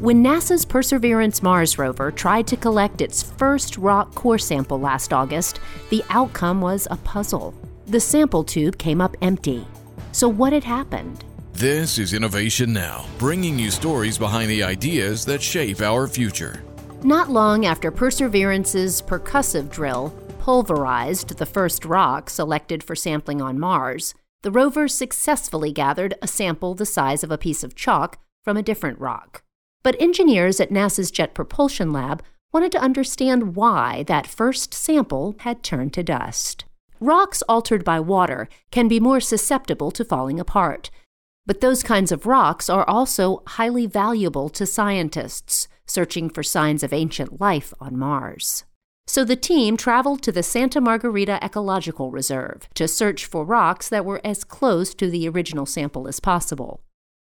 When NASA's Perseverance Mars rover tried to collect its first rock core sample last August, the outcome was a puzzle. The sample tube came up empty. So, what had happened? This is Innovation Now, bringing you stories behind the ideas that shape our future. Not long after Perseverance's percussive drill pulverized the first rock selected for sampling on Mars, the rover successfully gathered a sample the size of a piece of chalk from a different rock. But engineers at NASA's Jet Propulsion Lab wanted to understand why that first sample had turned to dust. Rocks altered by water can be more susceptible to falling apart, but those kinds of rocks are also highly valuable to scientists searching for signs of ancient life on Mars. So the team traveled to the Santa Margarita Ecological Reserve to search for rocks that were as close to the original sample as possible.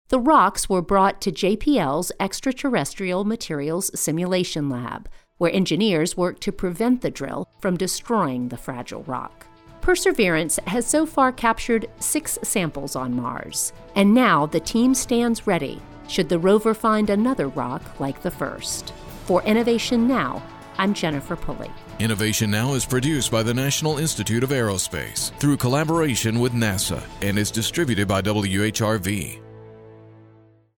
The rocks were brought to JPL's Extraterrestrial Materials Simulation Lab, where engineers worked to prevent the drill from destroying the fragile rock. Perseverance has so far captured six samples on Mars, and now the team stands ready should the rover find another rock like the first. For Innovation Now, I'm Jennifer Pulley. Innovation Now is produced by the National Institute of Aerospace through collaboration with NASA and is distributed by WHRV.